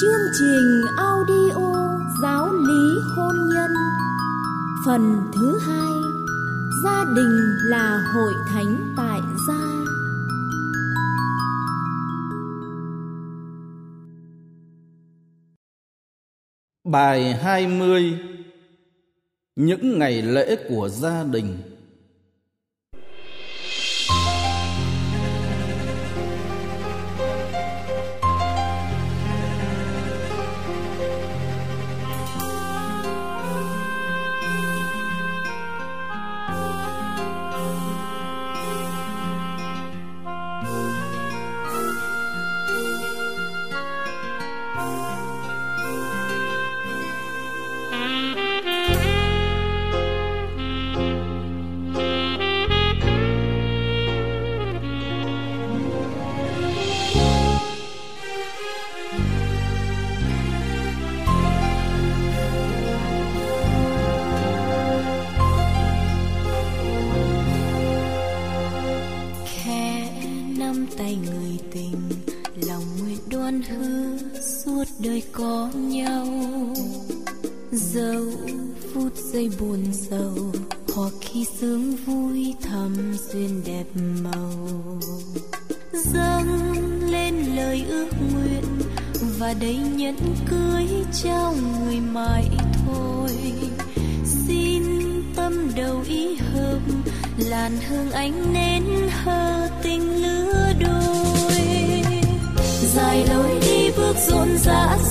Chương trình audio giáo lý hôn nhân. Phần thứ hai, Gia đình là hội thánh tại gia. Bài 20 Những ngày lễ của gia đình.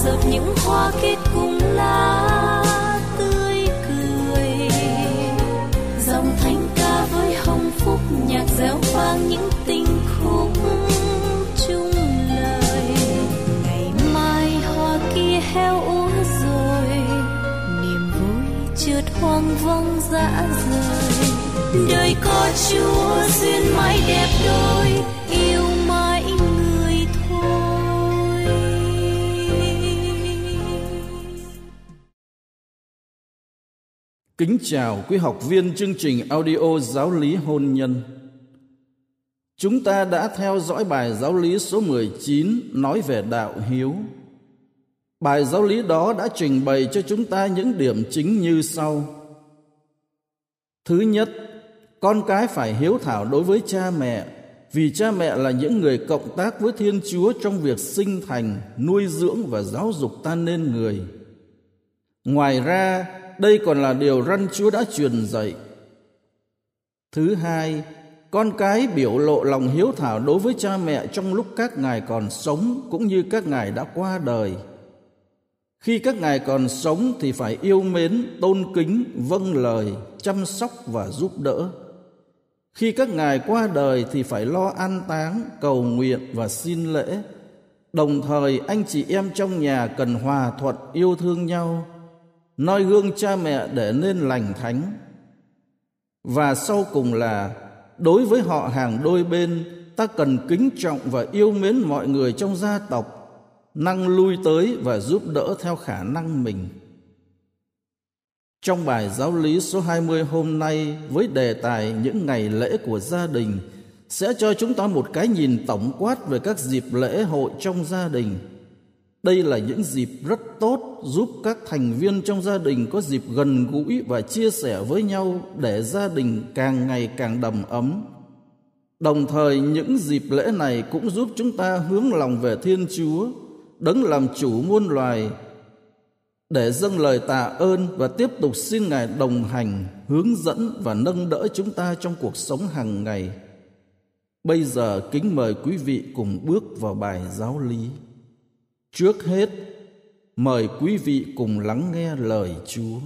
Dợp dập những hoa kết cùng lá tươi cười. Dòng thanh ca với hồng phúc nhạc réo vang những tình khúc chung lời. Ngày mai hoa kia heo úa rồi, niềm vui chợt hoang vong dã rời. Đời có chúa duyên mãi đẹp đôi Kính chào quý học viên chương trình audio giáo lý hôn nhân. Chúng ta đã theo dõi bài giáo lý số 19 nói về đạo hiếu. Bài giáo lý đó đã trình bày cho chúng ta những điểm chính như sau. Thứ nhất, con cái phải hiếu thảo đối với cha mẹ vì cha mẹ là những người cộng tác với Thiên Chúa trong việc sinh thành, nuôi dưỡng và giáo dục ta nên người. Ngoài ra, đây còn là điều răn Chúa đã truyền dạy. Thứ hai, con cái biểu lộ lòng hiếu thảo đối với cha mẹ trong lúc các ngài còn sống cũng như các ngài đã qua đời. Khi các ngài còn sống thì phải yêu mến, tôn kính, vâng lời, chăm sóc và giúp đỡ. Khi các ngài qua đời thì phải lo an táng, cầu nguyện và xin lễ. Đồng thời anh chị em trong nhà cần hòa thuận yêu thương nhau, noi gương cha mẹ để nên lành thánh. Và sau cùng là đối với họ hàng đôi bên, ta cần kính trọng và yêu mến mọi người trong gia tộc, năng lui tới và giúp đỡ theo khả năng mình. Trong bài giáo lý số 20 hôm nay với đề tài những ngày lễ của gia đình sẽ cho chúng ta một cái nhìn tổng quát về các dịp lễ hội trong gia đình. Đây là những dịp rất tốt giúp các thành viên trong gia đình có dịp gần gũi và chia sẻ với nhau để gia đình càng ngày càng đầm ấm. Đồng thời những dịp lễ này cũng giúp chúng ta hướng lòng về Thiên Chúa, đấng làm chủ muôn loài để dâng lời tạ ơn và tiếp tục xin Ngài đồng hành, hướng dẫn và nâng đỡ chúng ta trong cuộc sống hàng ngày. Bây giờ kính mời quý vị cùng bước vào bài giáo lý. Trước hết, mời quý vị cùng lắng nghe lời Chúa.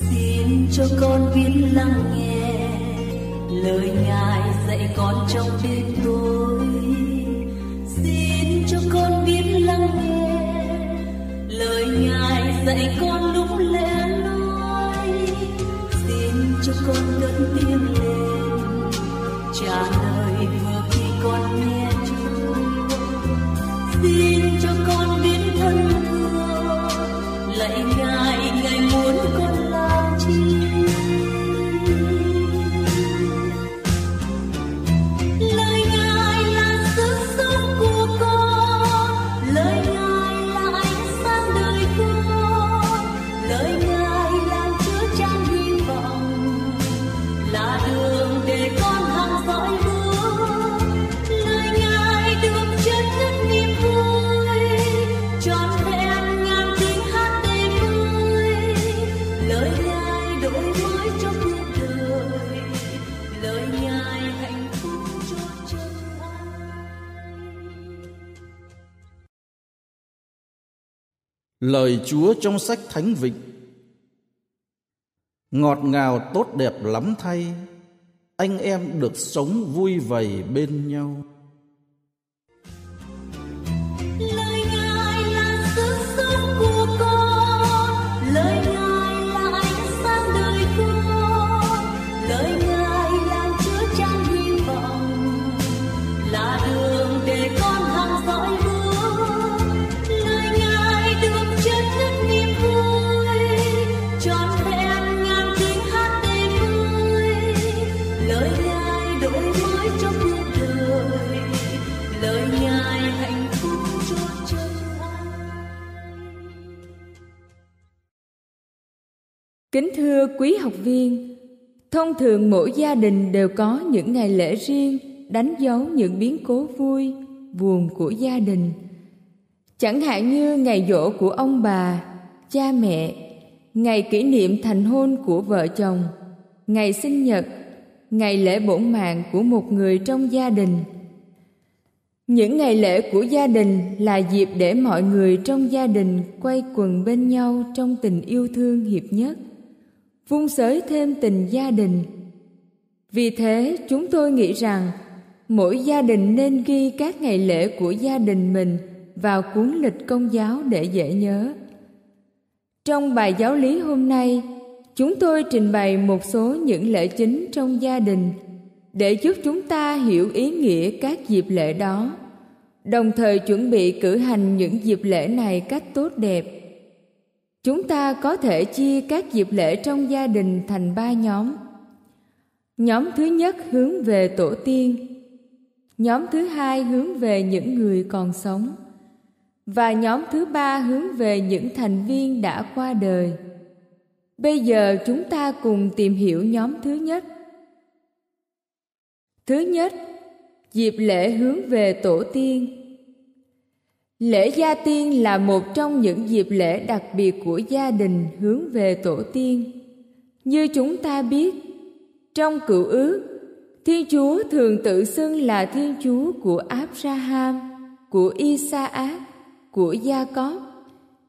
xin cho con biết lắng nghe lời ngài dạy con trong đêm Lời Chúa trong sách Thánh Vịnh. Ngọt ngào tốt đẹp lắm thay, Anh em được sống vui vầy bên nhau. Kính thưa quý học viên, thông thường mỗi gia đình đều có những ngày lễ riêng đánh dấu những biến cố vui, buồn của gia đình. Chẳng hạn như ngày dỗ của ông bà, cha mẹ, ngày kỷ niệm thành hôn của vợ chồng, ngày sinh nhật, ngày lễ bổn mạng của một người trong gia đình. Những ngày lễ của gia đình là dịp để mọi người trong gia đình quay quần bên nhau trong tình yêu thương hiệp nhất vun sới thêm tình gia đình. Vì thế, chúng tôi nghĩ rằng mỗi gia đình nên ghi các ngày lễ của gia đình mình vào cuốn lịch công giáo để dễ nhớ. Trong bài giáo lý hôm nay, chúng tôi trình bày một số những lễ chính trong gia đình để giúp chúng ta hiểu ý nghĩa các dịp lễ đó, đồng thời chuẩn bị cử hành những dịp lễ này cách tốt đẹp chúng ta có thể chia các dịp lễ trong gia đình thành ba nhóm. Nhóm thứ nhất hướng về tổ tiên. Nhóm thứ hai hướng về những người còn sống. Và nhóm thứ ba hướng về những thành viên đã qua đời. Bây giờ chúng ta cùng tìm hiểu nhóm thứ nhất. Thứ nhất, dịp lễ hướng về tổ tiên. Lễ gia tiên là một trong những dịp lễ đặc biệt của gia đình hướng về tổ tiên. Như chúng ta biết, trong cựu ước, Thiên Chúa thường tự xưng là Thiên Chúa của Abraham, của Isaac, của Gia-cóp,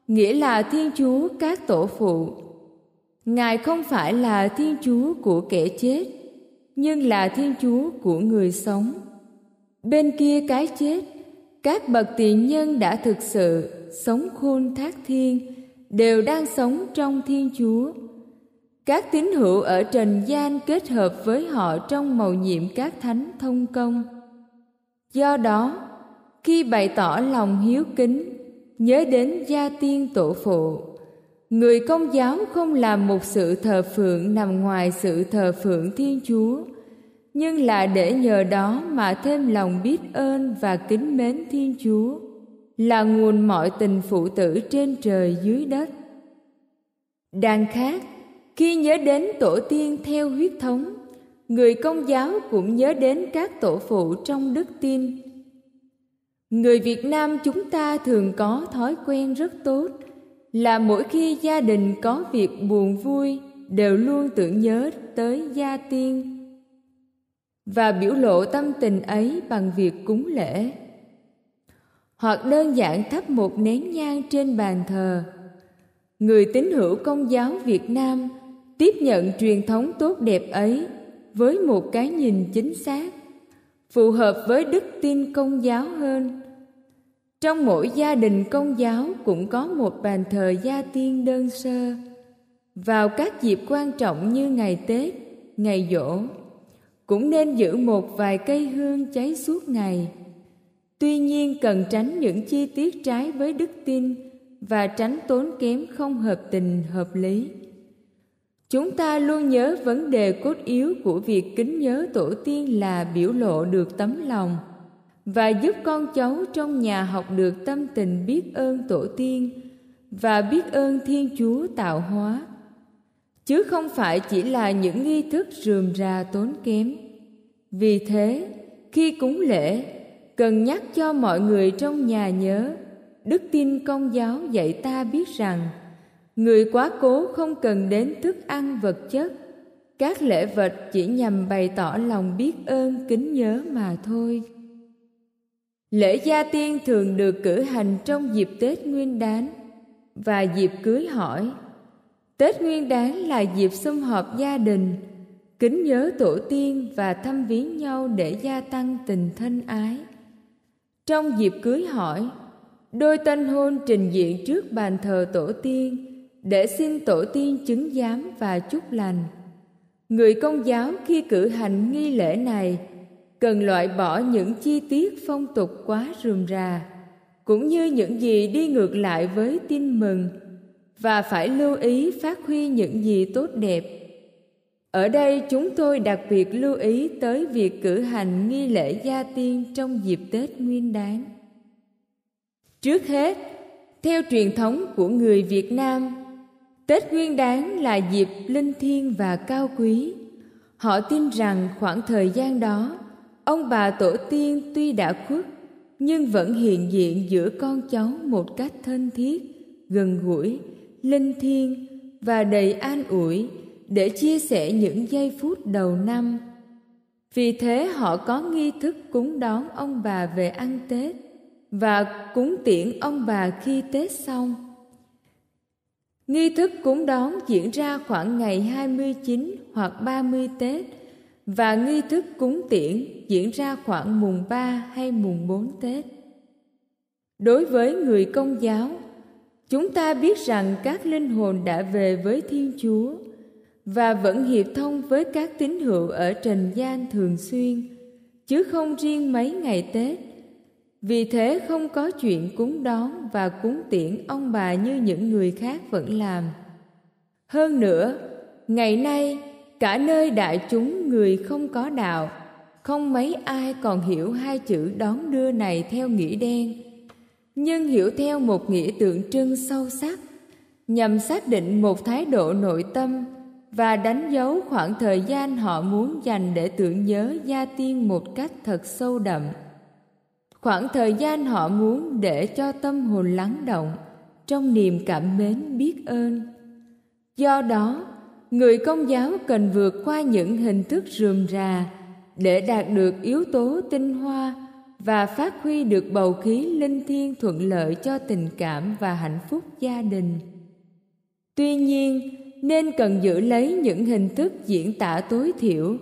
nghĩa là Thiên Chúa các tổ phụ. Ngài không phải là Thiên Chúa của kẻ chết, nhưng là Thiên Chúa của người sống. Bên kia cái chết các bậc tiện nhân đã thực sự sống khôn thác thiên, đều đang sống trong thiên chúa. Các tín hữu ở trần gian kết hợp với họ trong mầu nhiệm các thánh thông công. Do đó, khi bày tỏ lòng hiếu kính, nhớ đến gia tiên tổ phụ, người công giáo không làm một sự thờ phượng nằm ngoài sự thờ phượng thiên chúa nhưng là để nhờ đó mà thêm lòng biết ơn và kính mến Thiên Chúa, là nguồn mọi tình phụ tử trên trời dưới đất. Đàn khác, khi nhớ đến tổ tiên theo huyết thống, người công giáo cũng nhớ đến các tổ phụ trong đức tin. Người Việt Nam chúng ta thường có thói quen rất tốt là mỗi khi gia đình có việc buồn vui đều luôn tưởng nhớ tới gia tiên và biểu lộ tâm tình ấy bằng việc cúng lễ. Hoặc đơn giản thắp một nén nhang trên bàn thờ. Người tín hữu công giáo việt nam tiếp nhận truyền thống tốt đẹp ấy với một cái nhìn chính xác, phù hợp với đức tin công giáo hơn. Trong mỗi gia đình công giáo cũng có một bàn thờ gia tiên đơn sơ. Vào các dịp quan trọng như ngày tết, ngày dỗ cũng nên giữ một vài cây hương cháy suốt ngày. Tuy nhiên cần tránh những chi tiết trái với đức tin và tránh tốn kém không hợp tình, hợp lý. Chúng ta luôn nhớ vấn đề cốt yếu của việc kính nhớ tổ tiên là biểu lộ được tấm lòng và giúp con cháu trong nhà học được tâm tình biết ơn tổ tiên và biết ơn thiên chúa tạo hóa chứ không phải chỉ là những nghi thức rườm rà tốn kém. Vì thế, khi cúng lễ, cần nhắc cho mọi người trong nhà nhớ, đức tin công giáo dạy ta biết rằng, người quá cố không cần đến thức ăn vật chất. Các lễ vật chỉ nhằm bày tỏ lòng biết ơn, kính nhớ mà thôi. Lễ gia tiên thường được cử hành trong dịp tết nguyên đán, và dịp cưới hỏi tết nguyên đán là dịp sum họp gia đình, kính nhớ tổ tiên và thăm viếng nhau để gia tăng tình thân ái. Trong dịp cưới hỏi, đôi tân hôn trình diện trước bàn thờ tổ tiên để xin tổ tiên chứng giám và chúc lành. Người công giáo khi cử hành nghi lễ này cần loại bỏ những chi tiết phong tục quá rườm rà, cũng như những gì đi ngược lại với tin mừng và phải lưu ý phát huy những gì tốt đẹp. Ở đây chúng tôi đặc biệt lưu ý tới việc cử hành nghi lễ gia tiên trong dịp tết nguyên đán. Trước hết, theo truyền thống của người việt nam, tết nguyên đán là dịp linh thiêng và cao quý. Họ tin rằng khoảng thời gian đó, ông bà tổ tiên tuy đã khuất, nhưng vẫn hiện diện giữa con cháu một cách thân thiết, gần gũi linh thiêng và đầy an ủi để chia sẻ những giây phút đầu năm vì thế họ có nghi thức cúng đón ông bà về ăn tết và cúng tiễn ông bà khi tết xong nghi thức cúng đón diễn ra khoảng ngày 29 hoặc 30 Tết và nghi thức cúng tiễn diễn ra khoảng mùng 3 hay mùng 4 Tết. Đối với người công giáo, chúng ta biết rằng các linh hồn đã về với Thiên Chúa và vẫn hiệp thông với các tín hữu ở trần gian thường xuyên, chứ không riêng mấy ngày Tết. Vì thế không có chuyện cúng đón và cúng tiễn ông bà như những người khác vẫn làm. Hơn nữa, ngày nay cả nơi đại chúng người không có đạo, không mấy ai còn hiểu hai chữ đón đưa này theo nghĩa đen nhưng hiểu theo một nghĩa tượng trưng sâu sắc, nhằm xác định một thái độ nội tâm và đánh dấu khoảng thời gian họ muốn dành để tưởng nhớ gia tiên một cách thật sâu đậm. Khoảng thời gian họ muốn để cho tâm hồn lắng động, trong niềm cảm mến biết ơn. Do đó, người công giáo cần vượt qua những hình thức rườm rà để đạt được yếu tố tinh hoa và phát huy được bầu khí linh thiêng thuận lợi cho tình cảm và hạnh phúc gia đình. Tuy nhiên, nên cần giữ lấy những hình thức diễn tả tối thiểu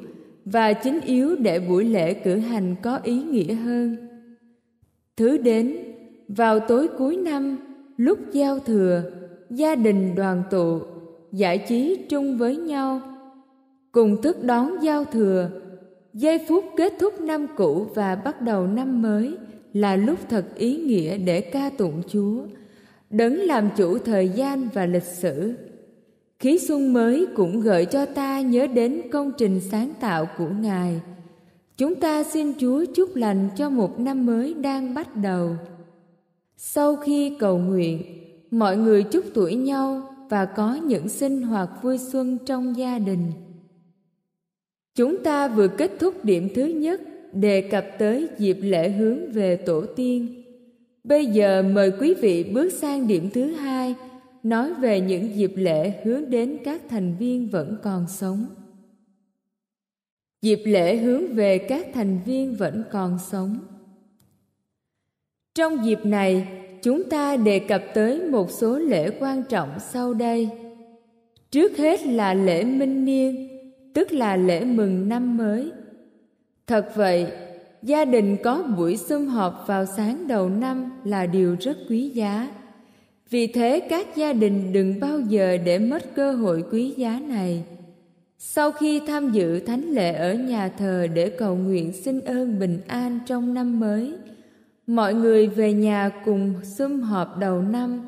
và chính yếu để buổi lễ cử hành có ý nghĩa hơn. Thứ đến, vào tối cuối năm, lúc giao thừa, gia đình đoàn tụ, giải trí chung với nhau, cùng thức đón giao thừa giây phút kết thúc năm cũ và bắt đầu năm mới là lúc thật ý nghĩa để ca tụng chúa, đấng làm chủ thời gian và lịch sử. Khí xuân mới cũng gợi cho ta nhớ đến công trình sáng tạo của ngài. Chúng ta xin chúa chúc lành cho một năm mới đang bắt đầu. Sau khi cầu nguyện, mọi người chúc tuổi nhau và có những sinh hoạt vui xuân trong gia đình. Chúng ta vừa kết thúc điểm thứ nhất đề cập tới dịp lễ hướng về tổ tiên. Bây giờ mời quý vị bước sang điểm thứ hai, nói về những dịp lễ hướng đến các thành viên vẫn còn sống. Dịp lễ hướng về các thành viên vẫn còn sống. Trong dịp này, chúng ta đề cập tới một số lễ quan trọng sau đây. Trước hết là lễ minh niên, tức là lễ mừng năm mới. Thật vậy, gia đình có buổi sum họp vào sáng đầu năm là điều rất quý giá. Vì thế các gia đình đừng bao giờ để mất cơ hội quý giá này. Sau khi tham dự thánh lễ ở nhà thờ để cầu nguyện xin ơn bình an trong năm mới, mọi người về nhà cùng sum họp đầu năm.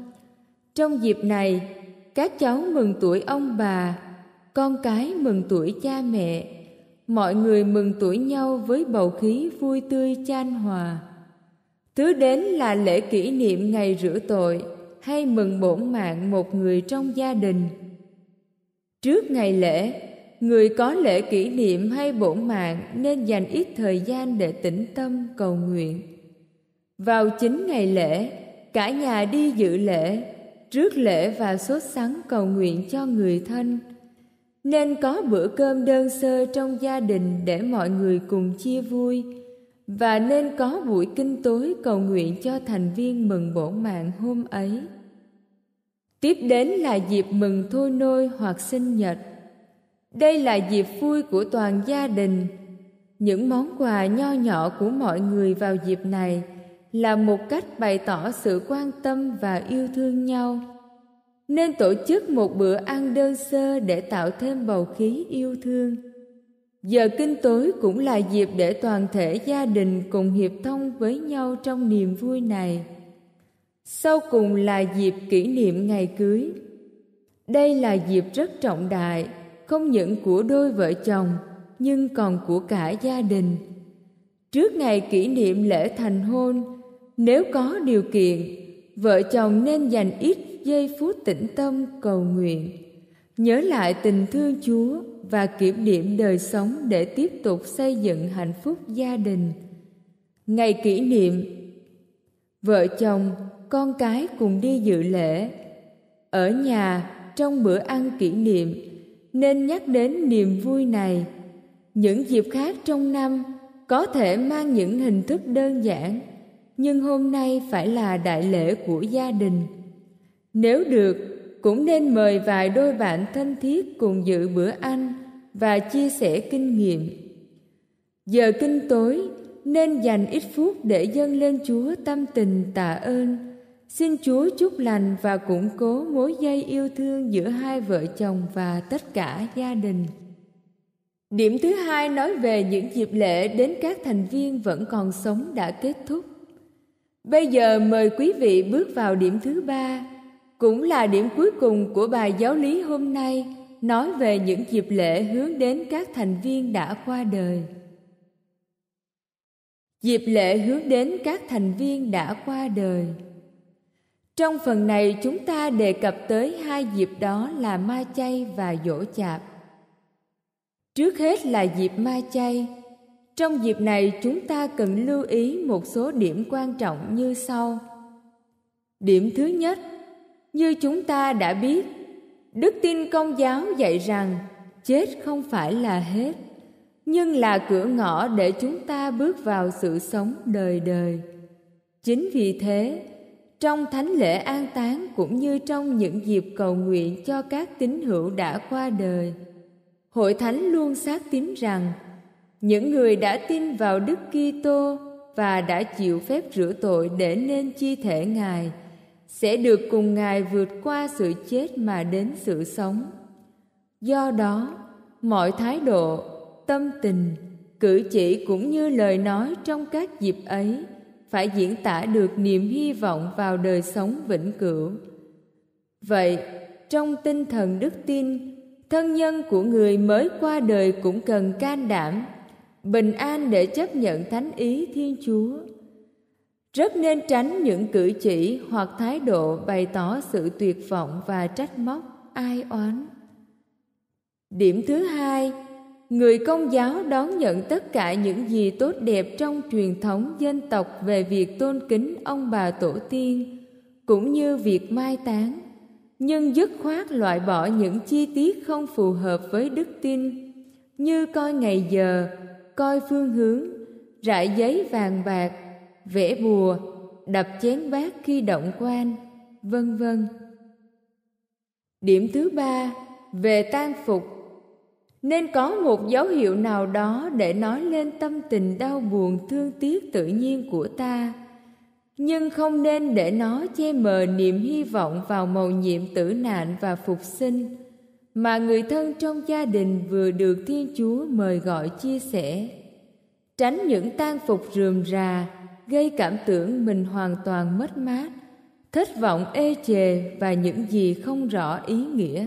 Trong dịp này, các cháu mừng tuổi ông bà, con cái mừng tuổi cha mẹ. Mọi người mừng tuổi nhau với bầu khí vui tươi chan hòa. Thứ đến là lễ kỷ niệm ngày rửa tội hay mừng bổn mạng một người trong gia đình. Trước ngày lễ, người có lễ kỷ niệm hay bổn mạng nên dành ít thời gian để tĩnh tâm cầu nguyện. Vào chính ngày lễ, cả nhà đi dự lễ, trước lễ và sốt sắng cầu nguyện cho người thân nên có bữa cơm đơn sơ trong gia đình để mọi người cùng chia vui. Và nên có buổi kinh tối cầu nguyện cho thành viên mừng bổn mạng hôm ấy. Tiếp đến là dịp mừng thôi nôi hoặc sinh nhật. Đây là dịp vui của toàn gia đình. Những món quà nho nhỏ của mọi người vào dịp này là một cách bày tỏ sự quan tâm và yêu thương nhau nên tổ chức một bữa ăn đơn sơ để tạo thêm bầu khí yêu thương. Giờ kinh tối cũng là dịp để toàn thể gia đình cùng hiệp thông với nhau trong niềm vui này. Sau cùng là dịp kỷ niệm ngày cưới. Đây là dịp rất trọng đại, không những của đôi vợ chồng, nhưng còn của cả gia đình. Trước ngày kỷ niệm lễ thành hôn, nếu có điều kiện, vợ chồng nên dành ít giây phút tĩnh tâm cầu nguyện. Nhớ lại tình thương chúa và kiểm điểm đời sống để tiếp tục xây dựng hạnh phúc gia đình. Ngày kỷ niệm, vợ chồng, con cái cùng đi dự lễ. Ở nhà, trong bữa ăn kỷ niệm, nên nhắc đến niềm vui này. Những dịp khác trong năm có thể mang những hình thức đơn giản, nhưng hôm nay phải là đại lễ của gia đình nếu được, cũng nên mời vài đôi bạn thân thiết cùng dự bữa ăn và chia sẻ kinh nghiệm. Giờ kinh tối, nên dành ít phút để dâng lên chúa tâm tình tạ ơn. Xin chúa chúc lành và củng cố mối dây yêu thương giữa hai vợ chồng và tất cả gia đình. Điểm thứ hai nói về những dịp lễ đến các thành viên vẫn còn sống đã kết thúc. Bây giờ mời quý vị bước vào điểm thứ ba cũng là điểm cuối cùng của bài giáo lý hôm nay, nói về những dịp lễ hướng đến các thành viên đã qua đời. Dịp lễ hướng đến các thành viên đã qua đời. Trong phần này, chúng ta đề cập tới hai dịp đó là ma chay và dỗ chạp. Trước hết là dịp ma chay. Trong dịp này, chúng ta cần lưu ý một số điểm quan trọng như sau. Điểm thứ nhất như chúng ta đã biết, đức tin công giáo dạy rằng chết không phải là hết, nhưng là cửa ngõ để chúng ta bước vào sự sống đời đời. Chính vì thế, trong thánh lễ an táng cũng như trong những dịp cầu nguyện cho các tín hữu đã qua đời, hội thánh luôn xác tín rằng những người đã tin vào đức kitô và đã chịu phép rửa tội để nên chi thể ngài sẽ được cùng ngài vượt qua sự chết mà đến sự sống. Do đó, mọi thái độ, tâm tình, cử chỉ cũng như lời nói trong các dịp ấy phải diễn tả được niềm hy vọng vào đời sống vĩnh cửu. Vậy, trong tinh thần đức tin, thân nhân của người mới qua đời cũng cần can đảm, bình an để chấp nhận thánh ý thiên chúa rất nên tránh những cử chỉ hoặc thái độ bày tỏ sự tuyệt vọng và trách móc, ai oán. Điểm thứ hai, người công giáo đón nhận tất cả những gì tốt đẹp trong truyền thống dân tộc về việc tôn kính ông bà tổ tiên, cũng như việc mai táng, nhưng dứt khoát loại bỏ những chi tiết không phù hợp với đức tin, như coi ngày giờ, coi phương hướng, rải giấy vàng bạc vẽ bùa, đập chén bát khi động quan, vân vân. Điểm thứ ba, về tang phục. Nên có một dấu hiệu nào đó để nói lên tâm tình đau buồn, thương tiếc tự nhiên của ta. Nhưng không nên để nó che mờ niềm hy vọng vào mầu nhiệm tử nạn và phục sinh, mà người thân trong gia đình vừa được thiên chúa mời gọi chia sẻ. Tránh những tan phục rườm rà gây cảm tưởng mình hoàn toàn mất mát, thất vọng, ê chề và những gì không rõ ý nghĩa.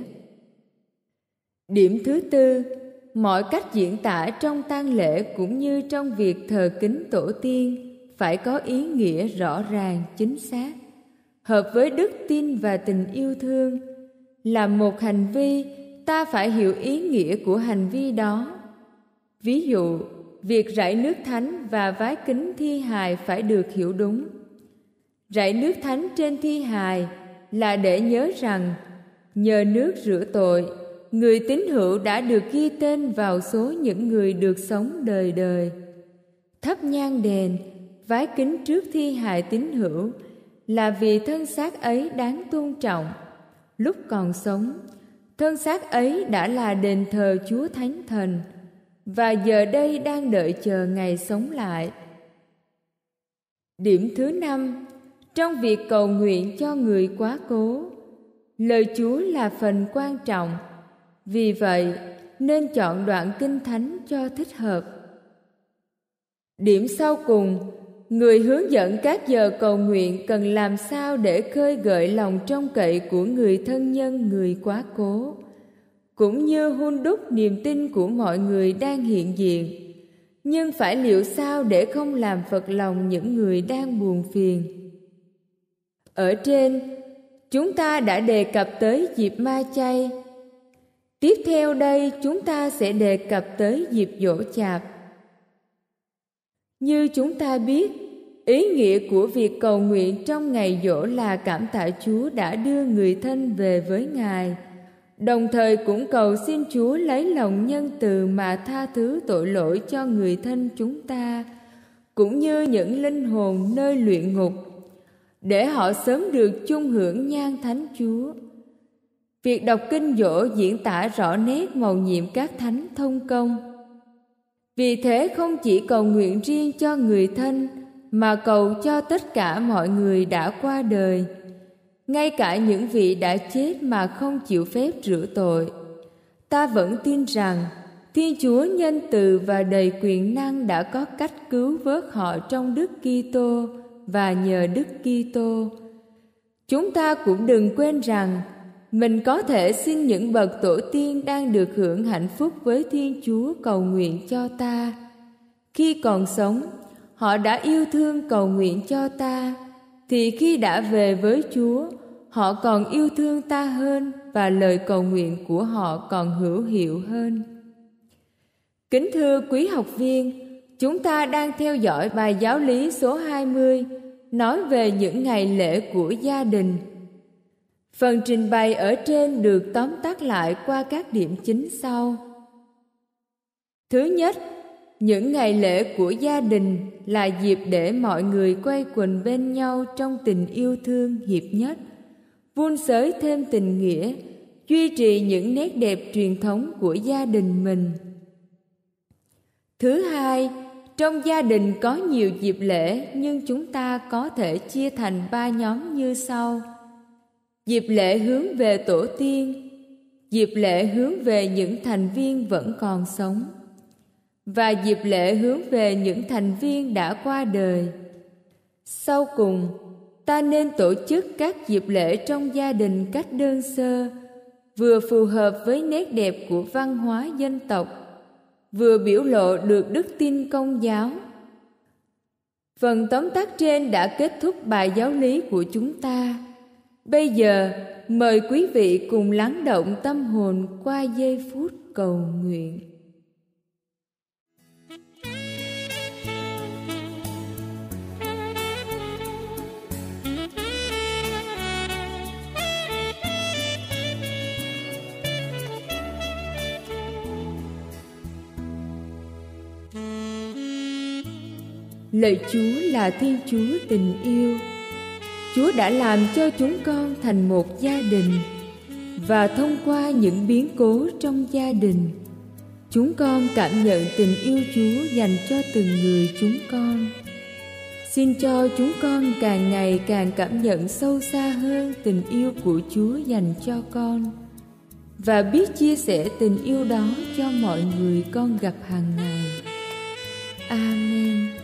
Điểm thứ tư, mọi cách diễn tả trong tang lễ cũng như trong việc thờ kính tổ tiên phải có ý nghĩa rõ ràng, chính xác, hợp với đức tin và tình yêu thương. Là một hành vi, ta phải hiểu ý nghĩa của hành vi đó. Ví dụ việc rải nước thánh và vái kính thi hài phải được hiểu đúng. Rải nước thánh trên thi hài là để nhớ rằng, nhờ nước rửa tội, người tín hữu đã được ghi tên vào số những người được sống đời đời. Thắp nhang đèn vái kính trước thi hài tín hữu là vì thân xác ấy đáng tôn trọng. Lúc còn sống, thân xác ấy đã là đền thờ chúa thánh thần và giờ đây đang đợi chờ ngày sống lại. Điểm thứ năm, trong việc cầu nguyện cho người quá cố. Lời chúa là phần quan trọng. Vì vậy, nên chọn đoạn kinh thánh cho thích hợp. Điểm sau cùng, người hướng dẫn các giờ cầu nguyện cần làm sao để khơi gợi lòng trông cậy của người thân nhân, người quá cố cũng như hun đúc niềm tin của mọi người đang hiện diện. Nhưng phải liệu sao để không làm phật lòng những người đang buồn phiền? Ở trên, chúng ta đã đề cập tới dịp ma chay. Tiếp theo đây, chúng ta sẽ đề cập tới dịp dỗ chạp. Như chúng ta biết, ý nghĩa của việc cầu nguyện trong ngày dỗ là cảm tạ chúa đã đưa người thân về với ngài đồng thời cũng cầu xin chúa lấy lòng nhân từ mà tha thứ tội lỗi cho người thân chúng ta, cũng như những linh hồn nơi luyện ngục, để họ sớm được chung hưởng nhan thánh chúa. Việc đọc kinh dỗ diễn tả rõ nét màu nhiệm các thánh thông công. Vì thế không chỉ cầu nguyện riêng cho người thân, mà cầu cho tất cả mọi người đã qua đời ngay cả những vị đã chết mà không chịu phép rửa tội. Ta vẫn tin rằng, thiên chúa nhân từ và đầy quyền năng đã có cách cứu vớt họ trong đức kitô và nhờ đức kitô. Chúng ta cũng đừng quên rằng, mình có thể xin những bậc tổ tiên đang được hưởng hạnh phúc với thiên chúa cầu nguyện cho ta. Khi còn sống, họ đã yêu thương cầu nguyện cho ta thì khi đã về với chúa, họ còn yêu thương ta hơn và lời cầu nguyện của họ còn hữu hiệu hơn. Kính thưa quý học viên, chúng ta đang theo dõi bài giáo lý số 20 nói về những ngày lễ của gia đình. Phần trình bày ở trên được tóm tắt lại qua các điểm chính sau. Thứ nhất những ngày lễ của gia đình là dịp để mọi người quay quần bên nhau trong tình yêu thương hiệp nhất, vun sới thêm tình nghĩa, duy trì những nét đẹp truyền thống của gia đình mình. Thứ hai, trong gia đình có nhiều dịp lễ nhưng chúng ta có thể chia thành ba nhóm như sau. Dịp lễ hướng về tổ tiên, dịp lễ hướng về những thành viên vẫn còn sống và dịp lễ hướng về những thành viên đã qua đời. Sau cùng, ta nên tổ chức các dịp lễ trong gia đình cách đơn sơ, vừa phù hợp với nét đẹp của văn hóa dân tộc, vừa biểu lộ được đức tin công giáo. Phần tóm tắt trên đã kết thúc bài giáo lý của chúng ta. Bây giờ, mời quý vị cùng lắng động tâm hồn qua giây phút cầu nguyện. Lời Chúa là Thiên Chúa tình yêu. Chúa đã làm cho chúng con thành một gia đình và thông qua những biến cố trong gia đình, chúng con cảm nhận tình yêu Chúa dành cho từng người chúng con. Xin cho chúng con càng ngày càng cảm nhận sâu xa hơn tình yêu của Chúa dành cho con và biết chia sẻ tình yêu đó cho mọi người con gặp hàng ngày. Amen.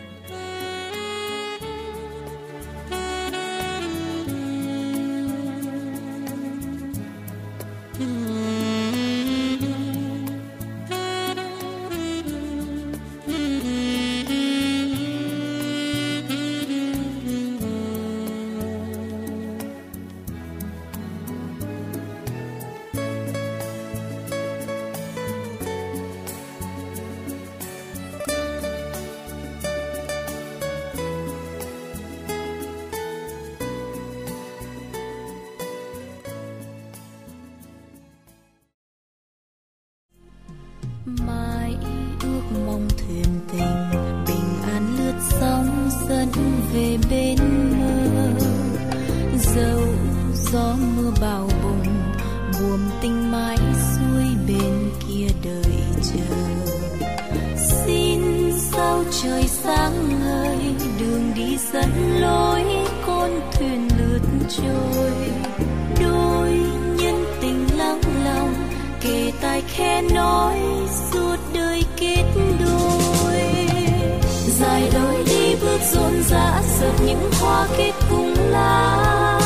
những hoa kết cùng lá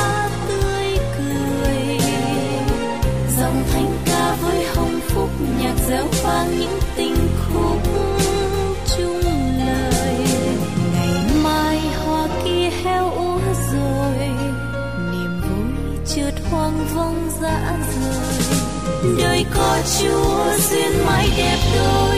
tươi cười. Dòng thánh ca với hồng phúc nhạc réo vang những tình khúc chung lời. Ngày mai hoa kia heo úa rồi, niềm vui trượt hoang vong dã rời. Đời có chúa duyên mãi đẹp đôi.